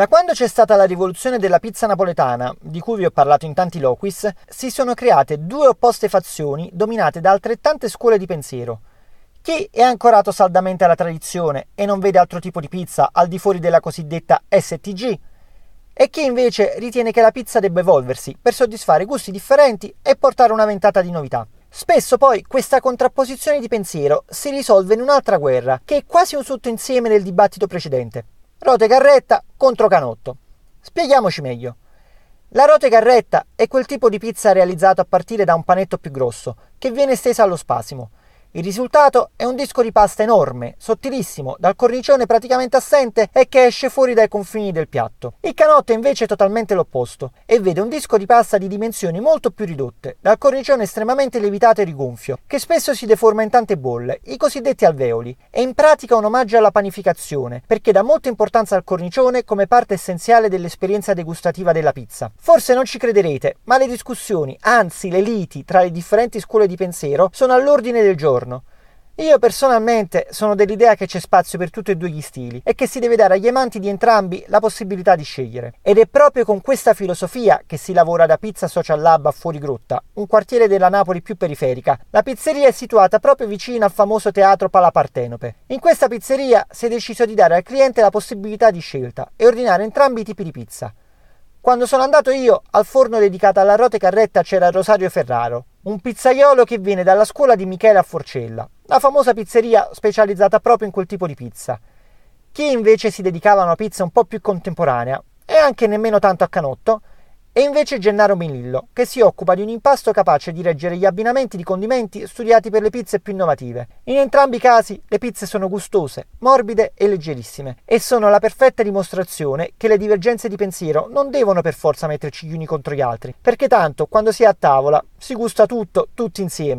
Da quando c'è stata la rivoluzione della pizza napoletana, di cui vi ho parlato in tanti loquis, si sono create due opposte fazioni dominate da altrettante scuole di pensiero. Chi è ancorato saldamente alla tradizione e non vede altro tipo di pizza al di fuori della cosiddetta STG, e chi invece ritiene che la pizza debba evolversi per soddisfare gusti differenti e portare una ventata di novità. Spesso poi questa contrapposizione di pensiero si risolve in un'altra guerra, che è quasi un sottoinsieme del dibattito precedente. Rote carretta contro canotto. Spieghiamoci meglio. La rote carretta è quel tipo di pizza realizzato a partire da un panetto più grosso, che viene stesa allo spasimo. Il risultato è un disco di pasta enorme, sottilissimo, dal cornicione praticamente assente e che esce fuori dai confini del piatto. Il canotto è invece totalmente l'opposto e vede un disco di pasta di dimensioni molto più ridotte, dal cornicione estremamente lievitato e rigonfio, che spesso si deforma in tante bolle, i cosiddetti alveoli. È in pratica un omaggio alla panificazione, perché dà molta importanza al cornicione come parte essenziale dell'esperienza degustativa della pizza. Forse non ci crederete, ma le discussioni, anzi le liti tra le differenti scuole di pensiero sono all'ordine del giorno giorno. Io personalmente sono dell'idea che c'è spazio per tutti e due gli stili e che si deve dare agli amanti di entrambi la possibilità di scegliere. Ed è proprio con questa filosofia che si lavora da Pizza Social Lab a Fuori Grotta, un quartiere della Napoli più periferica. La pizzeria è situata proprio vicino al famoso teatro Palapartenope. In questa pizzeria si è deciso di dare al cliente la possibilità di scelta e ordinare entrambi i tipi di pizza. Quando sono andato io, al forno dedicato alla rote carretta c'era Rosario Ferraro, un pizzaiolo che viene dalla scuola di Michele a Forcella, la famosa pizzeria specializzata proprio in quel tipo di pizza. Chi invece si dedicava a una pizza un po' più contemporanea e anche nemmeno tanto a canotto, e invece Gennaro Milillo, che si occupa di un impasto capace di reggere gli abbinamenti di condimenti studiati per le pizze più innovative. In entrambi i casi le pizze sono gustose, morbide e leggerissime e sono la perfetta dimostrazione che le divergenze di pensiero non devono per forza metterci gli uni contro gli altri, perché tanto quando si è a tavola si gusta tutto tutti insieme.